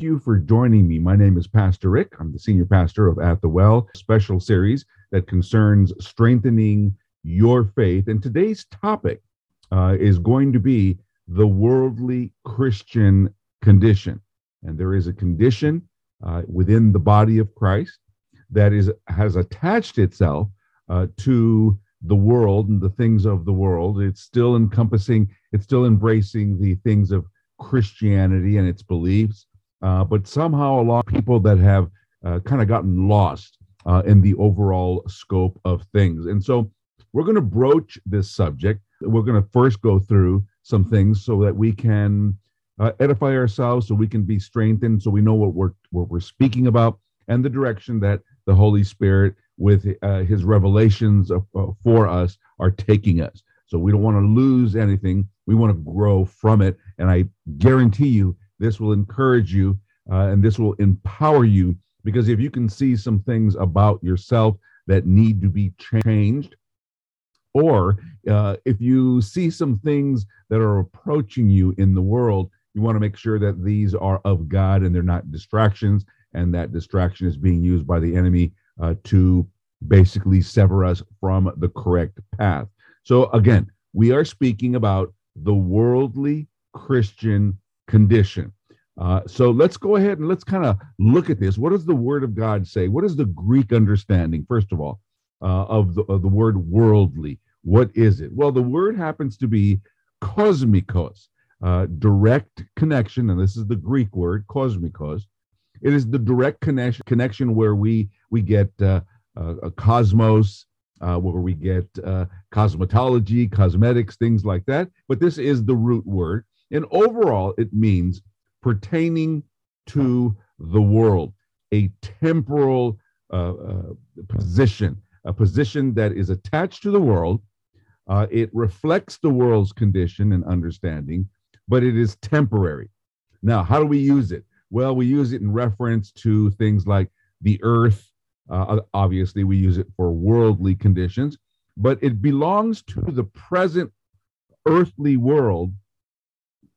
Thank you for joining me. My name is Pastor Rick. I'm the senior pastor of At the Well, special series that concerns strengthening your faith. And today's topic uh, is going to be the worldly Christian condition. And there is a condition uh, within the body of Christ that is has attached itself uh, to the world and the things of the world. It's still encompassing, it's still embracing the things of Christianity and its beliefs. Uh, but somehow a lot of people that have uh, kind of gotten lost uh, in the overall scope of things. And so we're going to broach this subject. We're going to first go through some things so that we can uh, edify ourselves, so we can be strengthened, so we know what we're what we're speaking about, and the direction that the Holy Spirit, with uh, His revelations for us, are taking us. So we don't want to lose anything. We want to grow from it, and I guarantee you, this will encourage you, uh, and this will empower you. Because if you can see some things about yourself that need to be changed, or uh, if you see some things that are approaching you in the world, you want to make sure that these are of God and they're not distractions, and that distraction is being used by the enemy uh, to basically sever us from the correct path. So, again, we are speaking about the worldly Christian condition. Uh, so let's go ahead and let's kind of look at this. What does the Word of God say? What is the Greek understanding, first of all, uh, of, the, of the word worldly? What is it? Well, the word happens to be kosmikos, uh, direct connection, and this is the Greek word kosmikos. It is the direct connection connection where we we get uh, a cosmos, uh, where we get uh, cosmetology, cosmetics, things like that. But this is the root word, and overall, it means pertaining to the world, a temporal uh, uh, position, a position that is attached to the world. Uh, it reflects the world's condition and understanding, but it is temporary. Now, how do we use it? Well, we use it in reference to things like the earth. Uh, obviously, we use it for worldly conditions, but it belongs to the present earthly world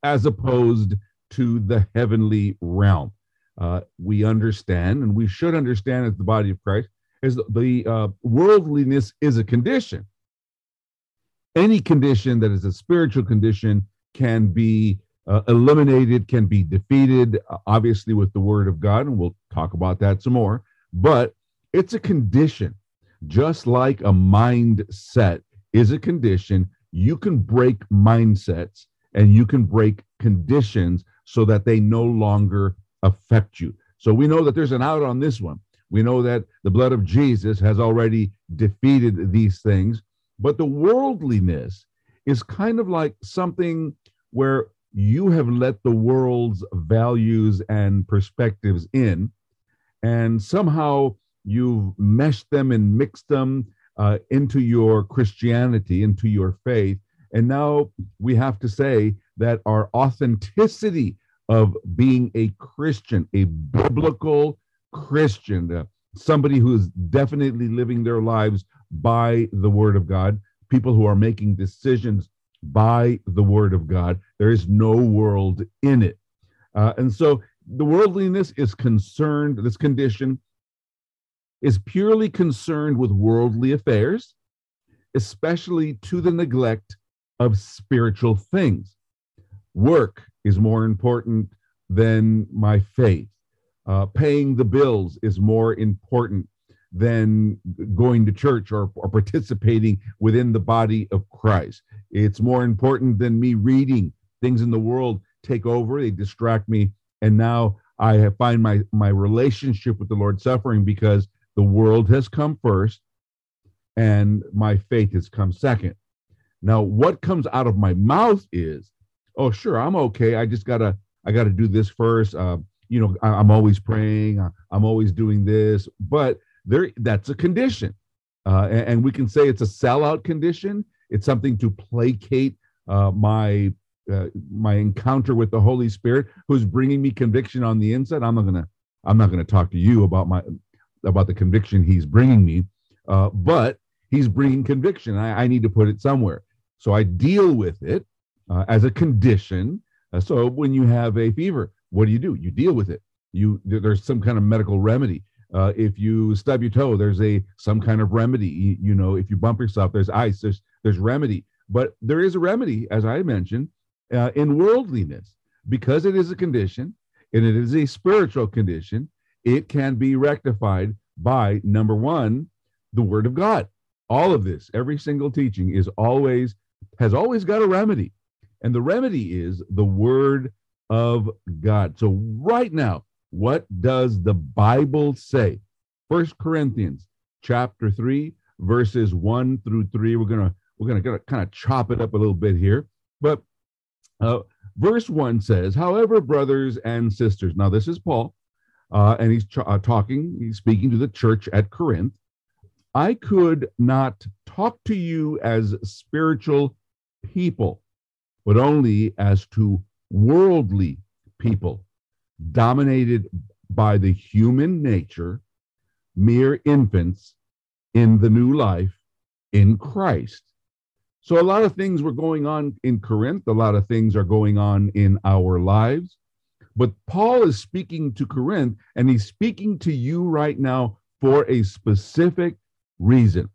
as opposed to the heavenly realm. Uh, we understand, and we should understand as the body of Christ, is the, uh, worldliness is a condition. Any condition that is a spiritual condition can be uh, eliminated, can be defeated, uh, obviously with the word of God, and we'll talk about that some more. But it's a condition, just like a mindset is a condition. You can break mindsets and you can break conditions so that they no longer affect you. So we know that there's an out on this one. We know that the blood of Jesus has already defeated these things, but the worldliness is kind of like something where you have let the world's values and perspectives in, and somehow you've meshed them and mixed them uh, into your Christianity, into your faith. And now we have to say that our authenticity of being a Christian, a biblical Christian, uh, somebody who is definitely living their lives by the Word of God, people who are making decisions by the Word of God. There is no world in it. Uh, and so the worldliness is concerned, this condition is purely concerned with worldly affairs, especially to the neglect of spiritual things. Work is more important than my faith. Uh, paying the bills is more important than going to church or, or participating within the body of Christ. It's more important than me reading things in the world take over, they distract me. And now I find my, my relationship with the Lord suffering because the world has come first and my faith has come second. Now, what comes out of my mouth is, oh, sure, I'm okay. I just gotta, I gotta do this first. Uh, you know, I, am always praying. I'm always doing this, but there, that's a condition, uh, and, and, we can say it's a sellout condition. It's something to placate uh, my uh, my encounter with the Holy Spirit, who's bringing me conviction on the inside. I'm not gonna, I'm not gonna talk to you about my about the conviction He's bringing me, uh, but He's bringing conviction. I, I need to put it somewhere. So I deal with it uh, as a condition. Uh, so when you have a fever, what do you do? You deal with it. You there's some kind of medical remedy. Uh, if you stub your toe, there's a some kind of remedy. You, you, know, if you bump yourself, there's ice. There's there's remedy. But there is a remedy, as I mentioned, uh, in worldliness because it is a condition and it is a spiritual condition. It can be rectified by number one, the Word of God. All of this, every single teaching, is always has always got a remedy, and the remedy is the Word of God. So right now, what does the Bible say? First Corinthians chapter 3 verses 1 through 3. We're to we're going to kind of chop it up a little bit here. But uh, verse 1 says, "However, brothers and sisters." Now this is Paul uh, and he's ch- uh, talking, he's speaking to the church at Corinth. I could not talk to you as spiritual people, but only as to worldly people dominated by the human nature, mere infants in the new life in Christ. So, a lot of things were going on in Corinth, a lot of things are going on in our lives. But Paul is speaking to Corinth, and he's speaking to you right now for a specific reason.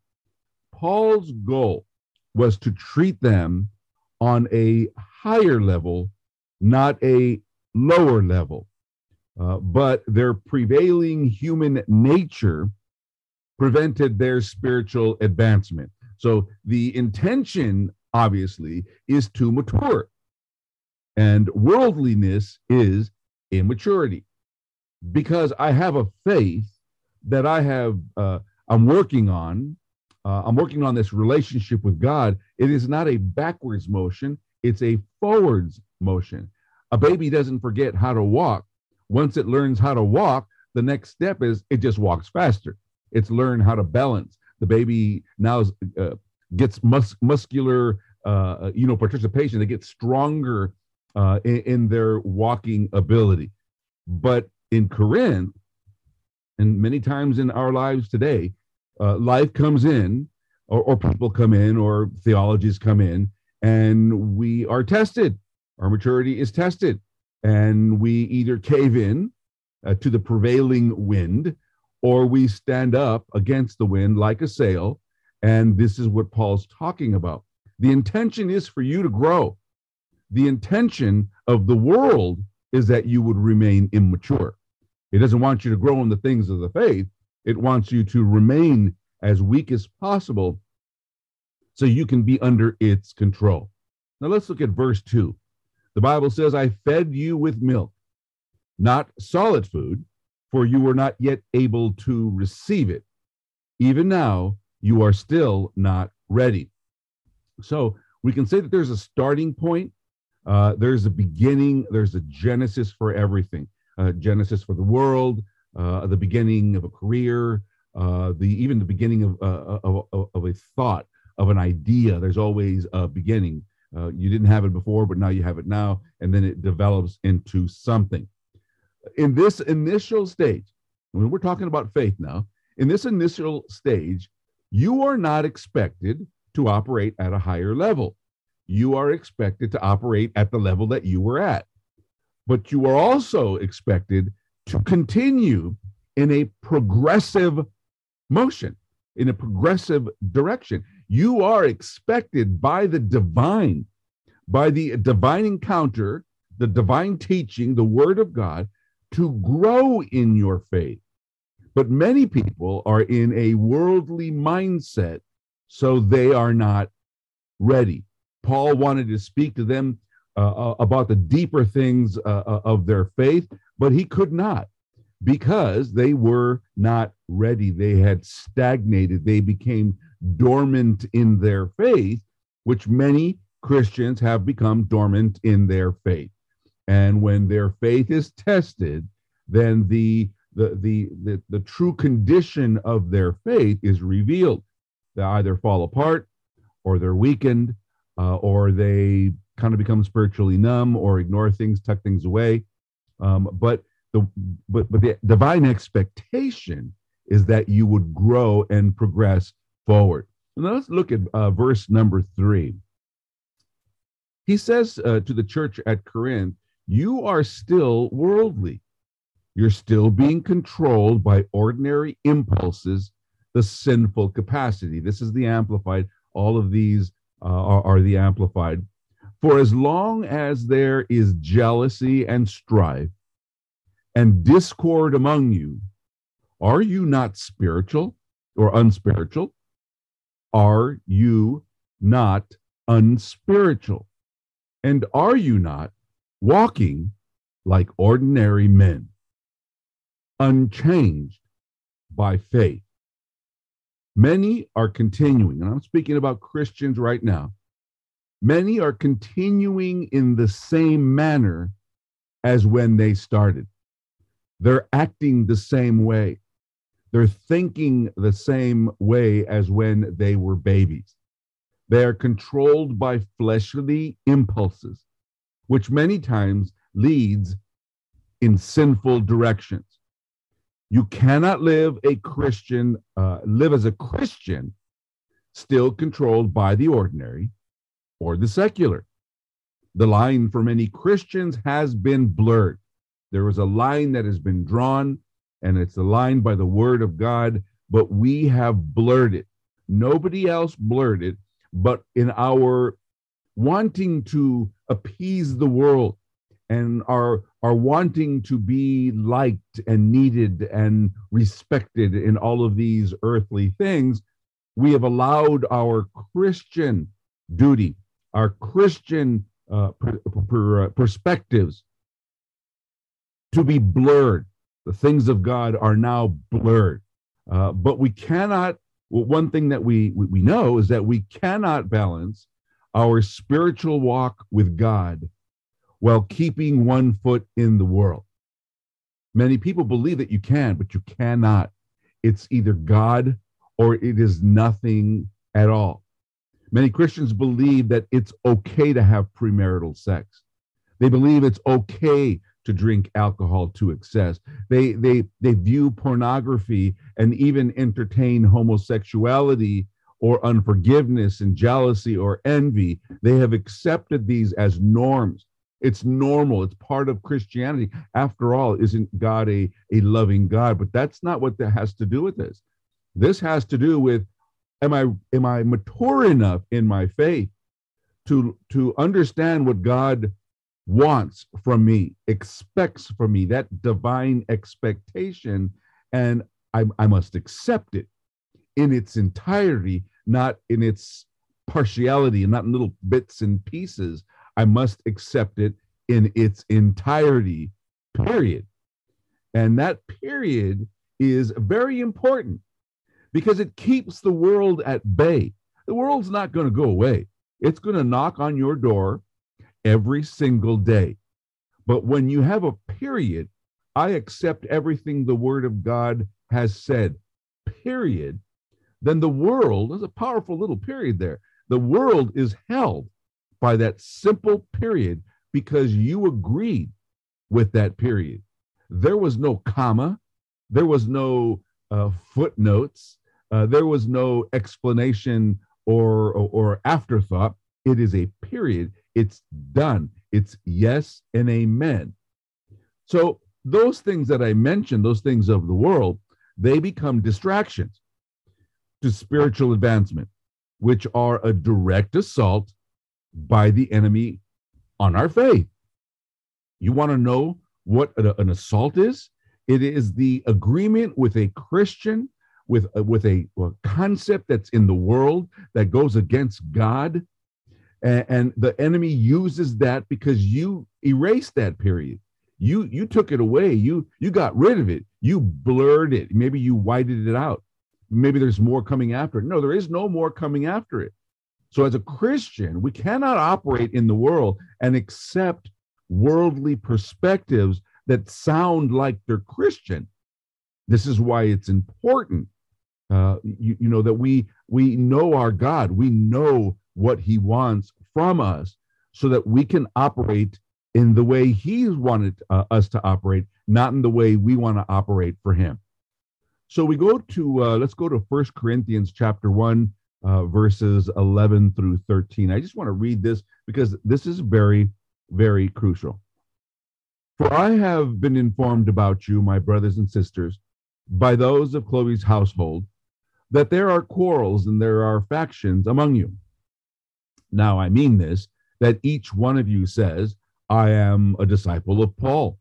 Paul's goal was to treat them on a higher level, not a lower level. Uh, but their prevailing human nature prevented their spiritual advancement. So the intention, obviously, is to mature. And worldliness is immaturity. Because I have a faith that I have, uh, I'm working on. Uh, I'm working on this relationship with God. It is not a backwards motion, it's a forwards motion. A baby doesn't forget how to walk. Once it learns how to walk, the next step is it just walks faster. It's learn how to balance. The baby now uh, gets mus- muscular, uh, you know, participation. They get stronger uh, in, in their walking ability. But in Corinth, and many times in our lives today, uh, life comes in, or, or people come in, or theologies come in, and we are tested. Our maturity is tested, and we either cave in uh, to the prevailing wind, or we stand up against the wind like a sail. And this is what Paul's talking about. The intention is for you to grow the intention of the world is that you would remain immature. It doesn't want you to grow in the things of the faith, it wants you to remain as weak as possible so you can be under its control. Now let's look at verse 2. The Bible says, I fed you with milk, not solid food, for you were not yet able to receive it. Even now, you are still not ready. So we can say that there's a starting point uh, there's a beginning, there's a genesis for everything. Uh, genesis for the world, uh, the beginning of a career, uh, the even the beginning of, uh, of, of, of, a thought, of an idea. There's always a beginning. Uh, you didn't have it before, but now you have it now, and then it develops into something. In this initial stage, when we're talking about faith now, in this initial stage, you are not expected to operate at a higher level you are expected to operate at the level that you were at. But you are also expected to continue in a progressive motion, in a progressive direction. You are expected by the divine, by the divine encounter, the divine teaching, the word of God, to grow in your faith. But many people are in a worldly mindset, so they are not ready. Paul wanted to speak to them uh, uh, about the deeper things uh, uh, of their faith, but he could not because they were not ready. They had stagnated, they became dormant in their faith, which many Christians have become dormant in their faith. And when their faith is tested, then the the, the, the, the true condition of their faith is revealed. They either fall apart or they're weakened uh, or they kind of become spiritually numb or ignore things, tuck things away. Um, but the but but the divine expectation is that you would grow and progress forward. Now let's look at uh, verse number three. He says uh, to the church at Corinth, "You are still worldly. You're still being controlled by ordinary impulses, the sinful capacity. This is the amplified. All of these uh, are, are the amplified. For as long as there is jealousy and strife and discord among you, are you not spiritual or unspiritual? Are you not unspiritual? And are you not walking like ordinary men, unchanged by faith? Many are continuing, and I'm speaking about Christians right now. Many are continuing in the same manner as when they started. They're acting the same way. They're thinking the same way as when they were babies. They are controlled by fleshly impulses, which many times leads in sinful directions. You cannot live a Christian, uh, live as a Christian, still controlled by the ordinary or the secular. The line for many Christians has been blurred. There is a line that has been drawn, and it's a line by the word of God, but we have blurred it. Nobody else blurred it but in our wanting to appease the world and our are wanting to be liked and needed and respected in all of these earthly things we have allowed our christian duty our christian uh, per, per, uh, perspectives to be blurred the things of god are now blurred uh, but we cannot well, one thing that we, we know is that we cannot balance our spiritual walk with God while keeping one foot in the world. Many people believe that you can, but you cannot. It's either God or it is nothing at all. Many Christians believe that it's okay to have premarital sex. They believe it's okay to drink alcohol to excess. They they they view pornography and even entertain homosexuality or unforgiveness and jealousy or envy. They have accepted these as norms. It's normal. It's part of Christianity. After all, isn't God a, a loving God? But that's not what that has to do with this. This has to do with am I am I mature enough in my faith to to understand what God wants from me, expects from me, that divine expectation, and I, I must accept it in its entirety, not in its partiality and not in little bits and pieces. I must accept it in its entirety, period. And that period is very important because it keeps the world at bay. The world's not going to go away. It's going to knock on your door every single day. But when you have a period, I accept everything the word of God has said, period, then the world, there's a powerful little period there. The world is held by that simple period because you agreed with that period. There was no comma, there was no uh, footnotes, uh, there was no explanation or, or, or afterthought. It is a period. It's done. It's yes and amen. So those things that I mentioned, those things of the world, they become distractions to spiritual advancement, which are a direct assault by the enemy on our faith. You want to know what an assault is? It is the agreement with a Christian, with a, with a, a concept that's in the world that goes against God, and, and the enemy uses that because you erased that period. You you took it away. You you got rid of it. You blurred it. Maybe you whited it out. Maybe there's more coming after it. No there is no more coming after it. So as a christian we cannot operate in the world and accept worldly perspectives that sound like they're christian. This is why it's important uh, you, you know that we we know our god we know what he wants from us so that we can operate in the way he's wanted uh, us to operate, not in the way we want to operate for him. So we go to, uh, let's go to First Corinthians chapter 1, uh, verses 11 through 13. I just want to read this because this is very, very crucial. For I have been informed about you, my brothers and sisters, by those of Chloe's household, that there are quarrels and there are factions among you. Now, I mean this that each one of you says, I am a disciple of Paul,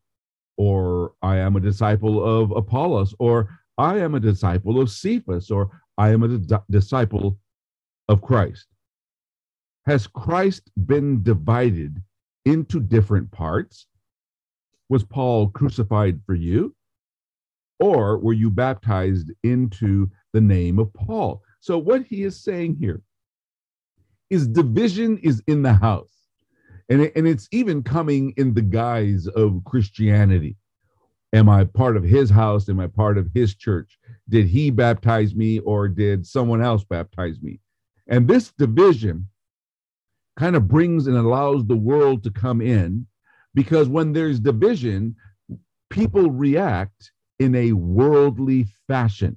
or I am a disciple of Apollos, or I am a disciple of Cephas, or I am a di- disciple of Christ. Has Christ been divided into different parts? Was Paul crucified for you? Or were you baptized into the name of Paul? So, what he is saying here is division is in the house. And, it, and it's even coming in the guise of Christianity. Am I part of his house? Am I part of his church? Did he baptize me or did someone else baptize me? And this division kind of brings and allows the world to come in because when there's division, people react in a worldly fashion.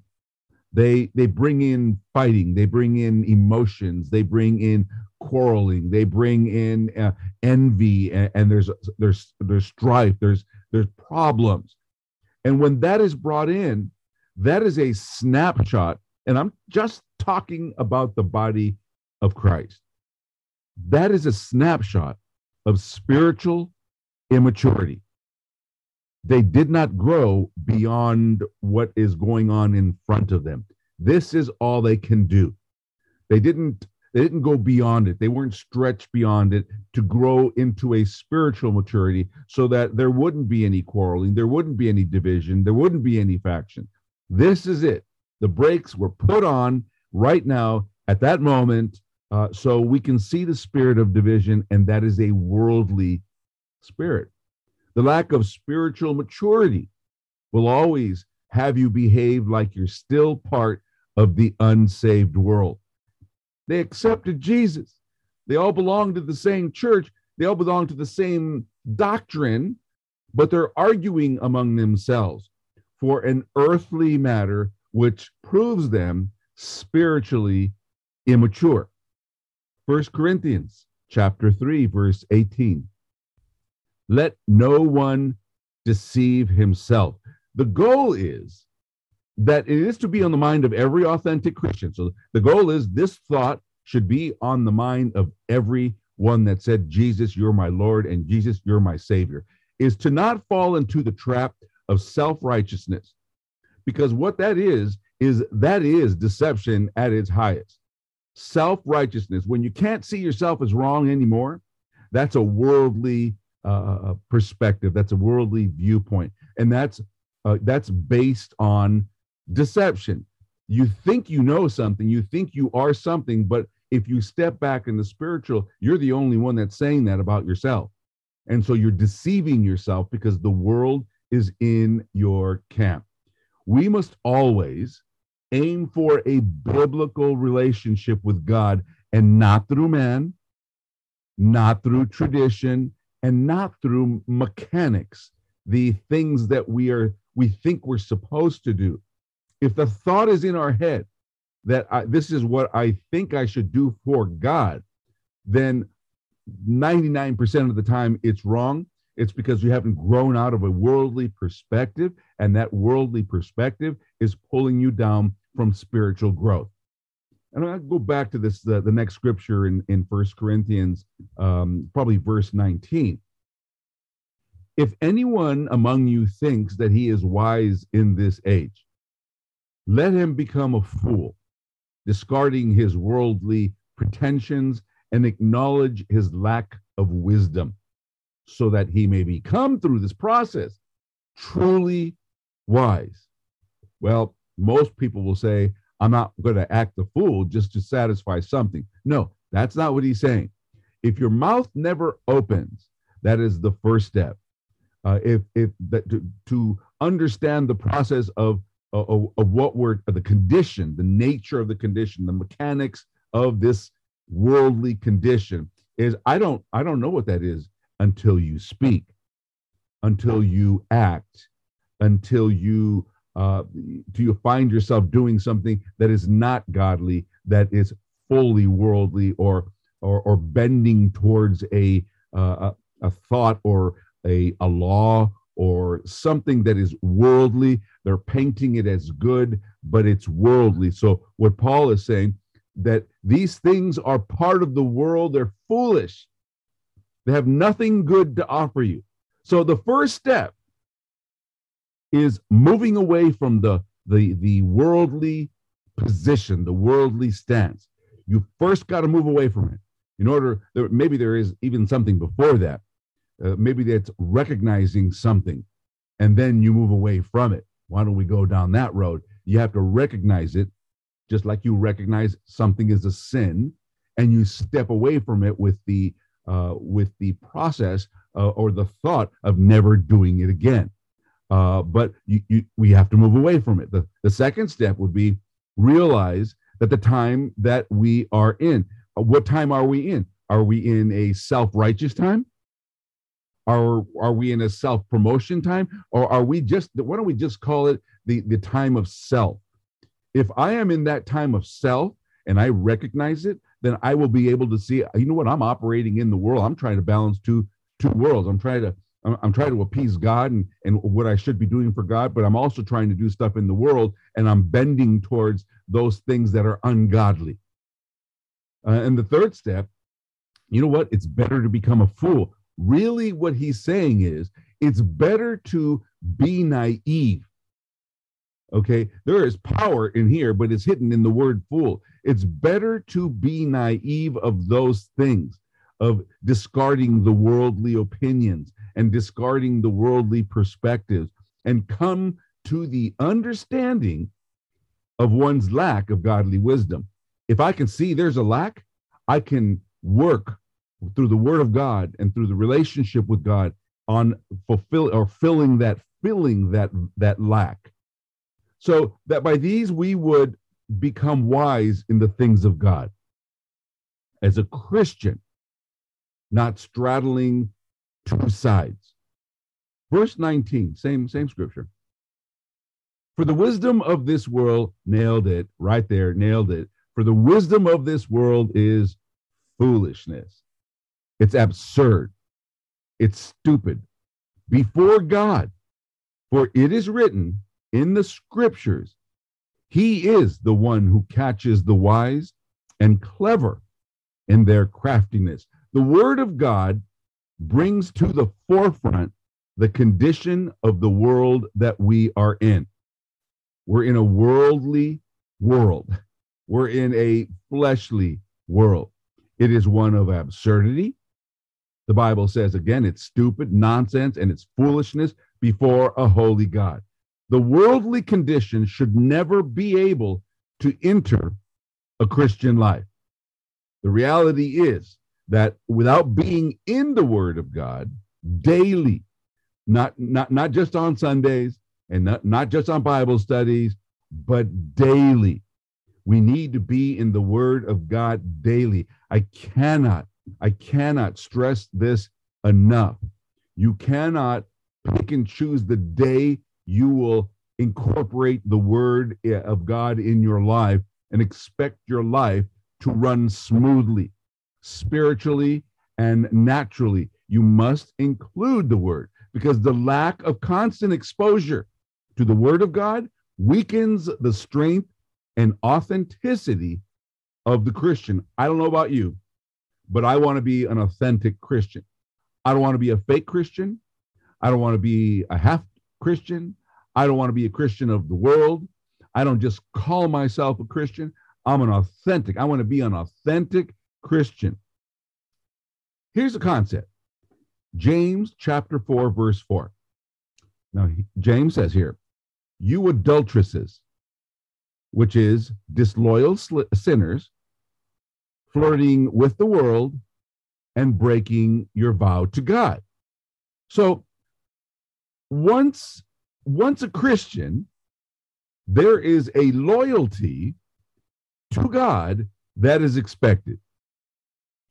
They they bring in fighting they bring in emotions they bring in quarreling they bring in uh, envy and, and, there's there's there's strife there's there's problems. And when that is brought in that is a snapshot and i'm just talking about the body of christ. That is a snapshot of spiritual immaturity they did not grow beyond what is going on in front of them. This is all they can do. They didn't they didn't go beyond it. They weren't stretched beyond it to grow into a spiritual maturity so that there wouldn't be any quarreling, there wouldn't be any division, there wouldn't be any faction. This is it. The brakes were put on right now at that moment uh, so we can see the spirit of division, and that is a worldly spirit. The lack of spiritual maturity will always have you behave like you're still part of the unsaved world. They accepted Jesus. They all belong to the same church. They all belong to the same doctrine, but they're arguing among themselves for an earthly matter which proves them spiritually immature. First Corinthians chapter 3 verse 18. Let no one deceive himself. The goal is that it is to be on the mind of every authentic Christian. So the goal is this thought should be on the mind of every one that said, Jesus, you're my Lord, and Jesus, you're my Savior, is to not fall into the trap of self righteousness. Because what that is, is that is deception at its highest. Self righteousness, when you can't see yourself as wrong anymore, that's a worldly uh, perspective. That's a worldly viewpoint, and that's uh, that's based on deception. You think you know something, you think you are something, but if you step back in the spiritual, you're the only one that's saying that about yourself, and so you're deceiving yourself because the world is in your camp. We must always aim for a biblical relationship with God and not through man, not through tradition, and not through mechanics, the things that we are we think we're supposed to do. If the thought is in our head that I, this is what I think I should do for God, then 99% of the time it's wrong. It's because you haven't grown out of a worldly perspective, and that worldly perspective is pulling you down from spiritual growth and I'll go back to this the, the next scripture in in First Corinthians, um, probably verse 19. If anyone among you thinks that he is wise in this age, let him become a fool, discarding his worldly pretensions and acknowledge his lack of wisdom, so that he may become through this process truly wise. Well, most people will say, I'm not going to act the fool just to satisfy something. No, that's not what he's saying. If your mouth never opens, that is the first step. Uh, if if that to, to understand the process of, of of what we're the condition, the nature of the condition, the mechanics of this worldly condition is I don't I don't know what that is until you speak, until you act, until you uh, do you find yourself doing something that is not godly, that is fully worldly, or or, or bending towards a, uh, a thought or a, a law or something that is worldly. They're painting it as good, but it's worldly. So, what Paul is saying that these things are part of the world, they're foolish. They have nothing good to offer you. So, the first step is moving away from the, the, the worldly position, the worldly stance. You first got to move away from it. In order, there, maybe there is even something before that. Uh, maybe that's recognizing something, and then you move away from it. Why don't we go down that road? You have to recognize it, just like you recognize something is a sin, and you step away from it with the uh, with the process uh, or the thought of never doing it again. Uh, but you, you, we have to move away from it. The, the second step would be realize that the time that we are in, uh, what time are we in? Are we in a self righteous time? Are, are we in a self promotion time? Or are we just, why don't we just call it the, the time of self? If I am in that time of self and I recognize it, then I will be able to see, you know what, I'm operating in the world. I'm trying to balance two two worlds. I'm trying to I'm, trying to appease God and, and what I should be doing for God, but I'm also trying to do stuff in the world and I'm bending towards those things that are ungodly. Uh, and the third step, you know what? It's better to become a fool. Really, what he's saying is it's better to be naive. Okay, there is power in here, but it's hidden in the word fool. It's better to be naive of those things of discarding the worldly opinions and discarding the worldly perspectives and come to the understanding of one's lack of godly wisdom. If I can see there's a lack, I can work through the word of God and through the relationship with God on fulfill or filling that filling that that lack. So that by these we would become wise in the things of God. As a Christian, not straddling two sides. Verse 19, same, same scripture. For the wisdom of this world, nailed it right there, nailed it. For the wisdom of this world is foolishness. It's absurd. It's stupid before God. For it is written in the scriptures, He is the one who catches the wise and clever in their craftiness. The word of God brings to the forefront the condition of the world that we are in. We're in a worldly world, we're in a fleshly world. It is one of absurdity. The Bible says again, it's stupid, nonsense, and it's foolishness before a holy God. The worldly condition should never be able to enter a Christian life. The reality is that without being in the Word of God daily, not not not just on Sundays and not, not just on Bible studies, but daily. We need to be in the Word of God daily. I cannot, I cannot stress this enough. You cannot pick and choose the day you will incorporate the Word eh, of God in your life and expect your life to run smoothly spiritually and naturally. You must include the word because the lack of constant exposure to the word of God weakens the strength and authenticity of the Christian. I don't know about you, but I want to be an authentic Christian. I don't want to be a fake Christian. I don't want to be a half Christian. I don't want to be a Christian of the world. I don't just call myself a Christian. I'm an authentic. I want to be an authentic Christian. Here's the concept James chapter 4, verse 4. Now, James says here, you adulteresses, which is disloyal sinners, flirting with the world and breaking your vow to God. So once once a Christian, there is a loyalty to God that is expected.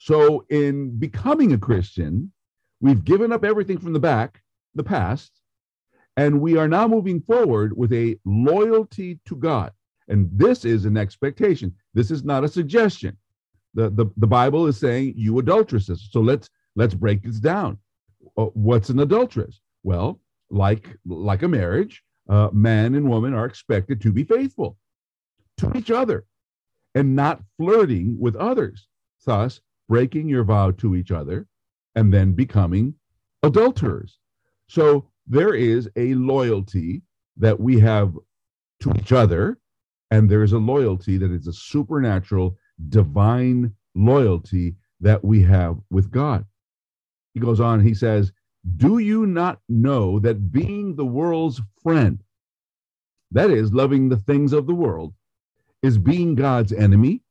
So, in becoming a Christian, we've given up everything from the back, the past, and we are now moving forward with a loyalty to God. And this is an expectation. This is not a suggestion. The, the, the Bible is saying, you adulteresses. So let's let's break this down. uh, what's an adulteress? Well, like like a marriage, uh, man and woman are expected to be faithful to each other and not flirting with others, thus breaking your vow to each other and then becoming adulterers. So there is a loyalty that we have to each other, and there's a loyalty that is a supernatural, divine loyalty that we have with God. He goes on, he says, Do you not know that being the world's friend, that is, loving the things of the world, is being God's enemy?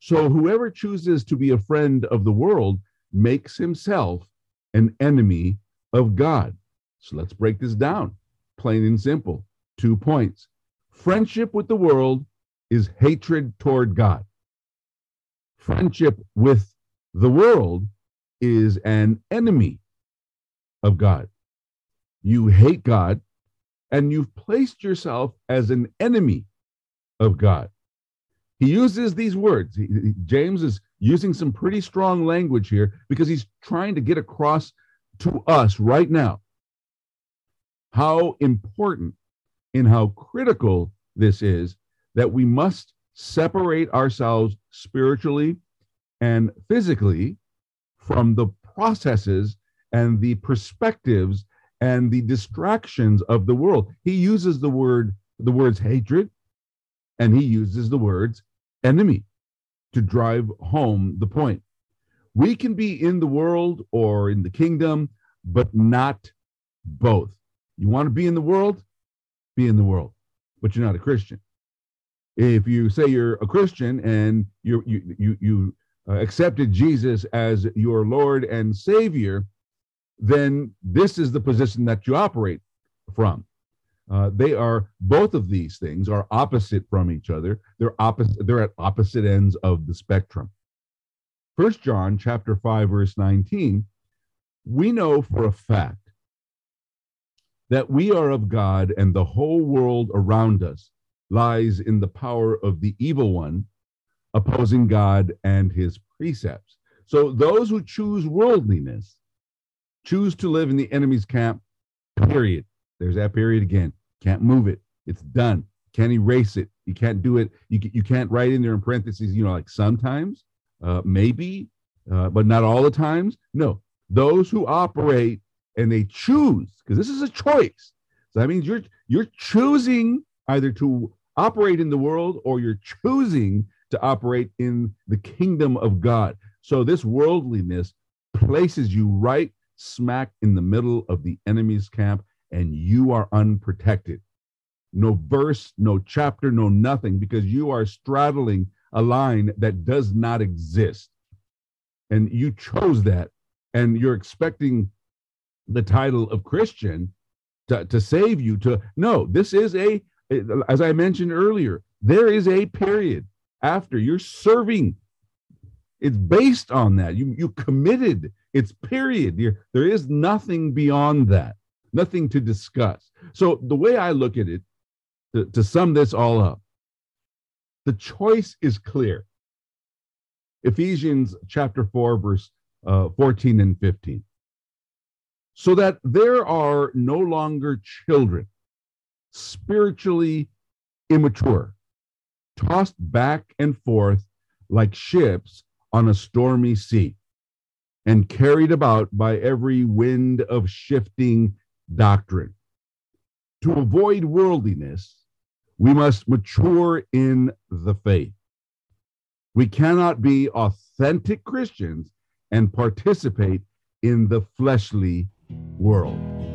So whoever chooses to be a friend of the world makes himself an enemy of God. So let's break this down, plain and simple. Two points. Friendship with the world is hatred toward God. Friendship with the world is an enemy of God. You hate God and you've placed yourself as an enemy of God. He uses these words. He, James is using some pretty strong language here because he's trying to get across to us right now how important and how critical this is that we must separate ourselves spiritually and physically from the processes and the perspectives and the distractions of the world. He uses the word the words hatred and he uses the words enemy to drive home the point. We can be in the world or in the kingdom, but not both. You want to be in the world? Be in the world, but you're not a Christian. If you say you're a Christian and you you you you uh, accepted Jesus as your Lord and Savior, then this is the position that you operate from. Uh, they are both of these things are opposite from each other. They're opposite. They're at opposite ends of the spectrum. First John chapter five verse nineteen. We know for a fact that we are of God and the whole world around us lies in the power of the evil one opposing God and his precepts. So those who choose worldliness choose to live in the enemy's camp, period. There's that period again. Can't move it. It's done. Can't erase it. You can't do it. You, you can't write in there in parentheses, you know, like sometimes, uh, maybe, uh, but not all the times. No, those who operate and they choose, because this is a choice. So that means you're you're choosing either to operate in the world or you're choosing to operate in the kingdom of God. So this worldliness places you right smack in the middle of the enemy's camp and you are unprotected. No verse, no chapter, no nothing, because you are straddling a line that does not exist. And you chose that, and you're expecting the title of Christian to, to save you. To no, this is a, as I mentioned earlier, there is a period after you're serving. It's based on that. You you committed. It's period. You're, there is nothing beyond that nothing to discuss. So the way I look at it, to, to sum this all up, the choice is clear. Ephesians chapter 4, verse uh, 14 and 15. So that there are no longer children, spiritually immature, tossed back and forth like ships on a stormy sea, and carried about by every wind of shifting doctrine. To avoid worldliness, we must mature in the faith. We cannot be authentic Christians and participate in the fleshly world.